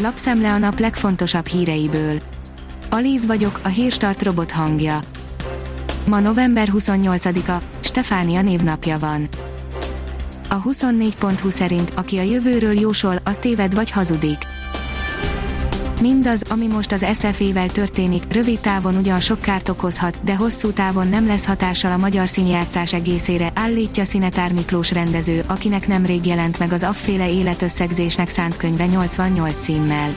Lapszemle a nap legfontosabb híreiből. Alíz vagyok, a hírstart robot hangja. Ma november 28-a, Stefánia névnapja van. A 24.20 szerint, aki a jövőről jósol, az téved vagy hazudik. Mindaz, ami most az SFE-vel történik, rövid távon ugyan sok kárt okozhat, de hosszú távon nem lesz hatással a magyar színjátszás egészére, állítja Szinetár Miklós rendező, akinek nemrég jelent meg az afféle életösszegzésnek szánt könyve 88 címmel.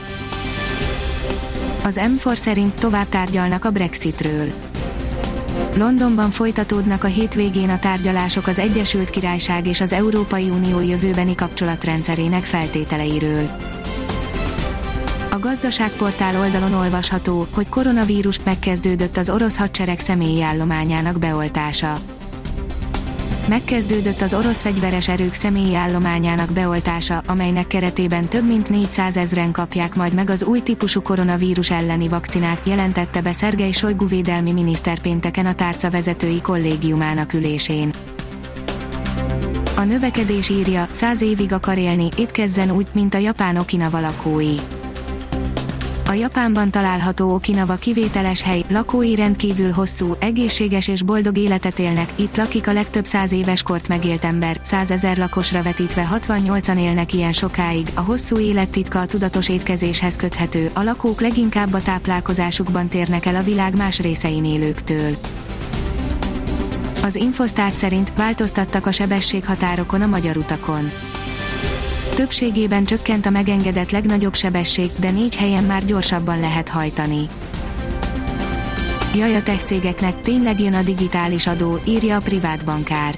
Az M4 szerint tovább tárgyalnak a Brexitről. Londonban folytatódnak a hétvégén a tárgyalások az Egyesült Királyság és az Európai Unió jövőbeni kapcsolatrendszerének feltételeiről. A gazdaságportál oldalon olvasható, hogy koronavírus megkezdődött az orosz hadsereg személyi állományának beoltása. Megkezdődött az orosz fegyveres erők személyi állományának beoltása, amelynek keretében több mint 400 ezren kapják majd meg az új típusú koronavírus elleni vakcinát, jelentette be Szergei Sojgu védelmi miniszter pénteken a tárca vezetői kollégiumának ülésén. A növekedés írja, száz évig akar élni, étkezzen úgy, mint a japán Okinawa lakói. A Japánban található Okinawa kivételes hely, lakói rendkívül hosszú, egészséges és boldog életet élnek, itt lakik a legtöbb száz éves kort megélt ember, százezer lakosra vetítve 68-an élnek ilyen sokáig, a hosszú élet titka a tudatos étkezéshez köthető, a lakók leginkább a táplálkozásukban térnek el a világ más részein élőktől. Az Infosztát szerint változtattak a sebességhatárokon a magyar utakon Többségében csökkent a megengedett legnagyobb sebesség, de négy helyen már gyorsabban lehet hajtani. Jaj a tech cégeknek, tényleg jön a digitális adó, írja a privát bankár.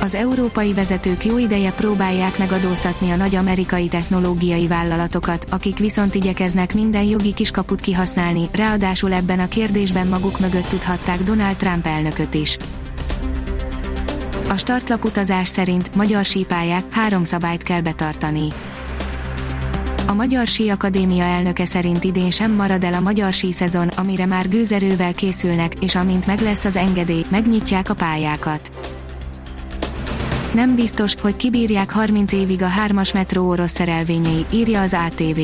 Az európai vezetők jó ideje próbálják megadóztatni a nagy amerikai technológiai vállalatokat, akik viszont igyekeznek minden jogi kiskaput kihasználni, ráadásul ebben a kérdésben maguk mögött tudhatták Donald Trump elnököt is. A startlap utazás szerint magyar sípályák három szabályt kell betartani. A Magyar Sí Akadémia elnöke szerint idén sem marad el a magyar sí szezon, amire már gőzerővel készülnek, és amint meg lesz az engedély, megnyitják a pályákat. Nem biztos, hogy kibírják 30 évig a hármas metró orosz szerelvényei, írja az ATV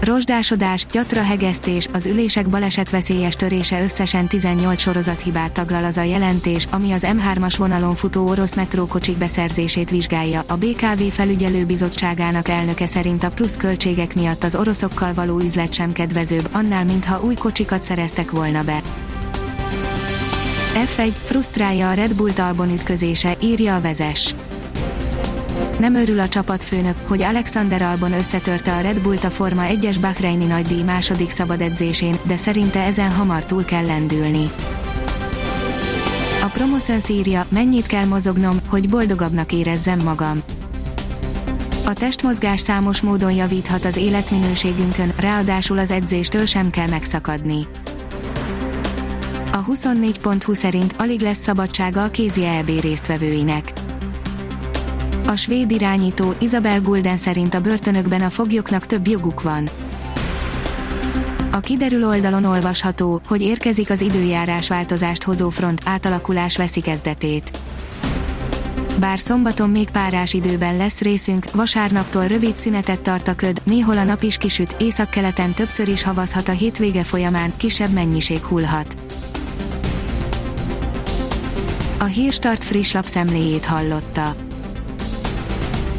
rozsdásodás, gyatra hegesztés, az ülések balesetveszélyes törése összesen 18 sorozathibát taglal az a jelentés, ami az M3-as vonalon futó orosz metrókocsik beszerzését vizsgálja. A BKV felügyelőbizottságának elnöke szerint a plusz költségek miatt az oroszokkal való üzlet sem kedvezőbb, annál mintha új kocsikat szereztek volna be. F1 frusztrálja a Red Bull Talbon ütközése, írja a vezes nem örül a csapatfőnök, hogy Alexander Albon összetörte a Red Bullt a Forma 1-es Bahreini nagydíj második szabad edzésén, de szerinte ezen hamar túl kell lendülni. A Promotion írja, mennyit kell mozognom, hogy boldogabbnak érezzem magam. A testmozgás számos módon javíthat az életminőségünkön, ráadásul az edzéstől sem kell megszakadni. A 24.20 szerint alig lesz szabadsága a kézi EB résztvevőinek a svéd irányító Isabel Gulden szerint a börtönökben a foglyoknak több joguk van. A kiderül oldalon olvasható, hogy érkezik az időjárás változást hozó front, átalakulás veszi kezdetét. Bár szombaton még párás időben lesz részünk, vasárnaptól rövid szünetet tart a köd, néhol a nap is kisüt, északkeleten többször is havazhat a hétvége folyamán, kisebb mennyiség hullhat. A Hírstart friss lapszemléjét hallotta.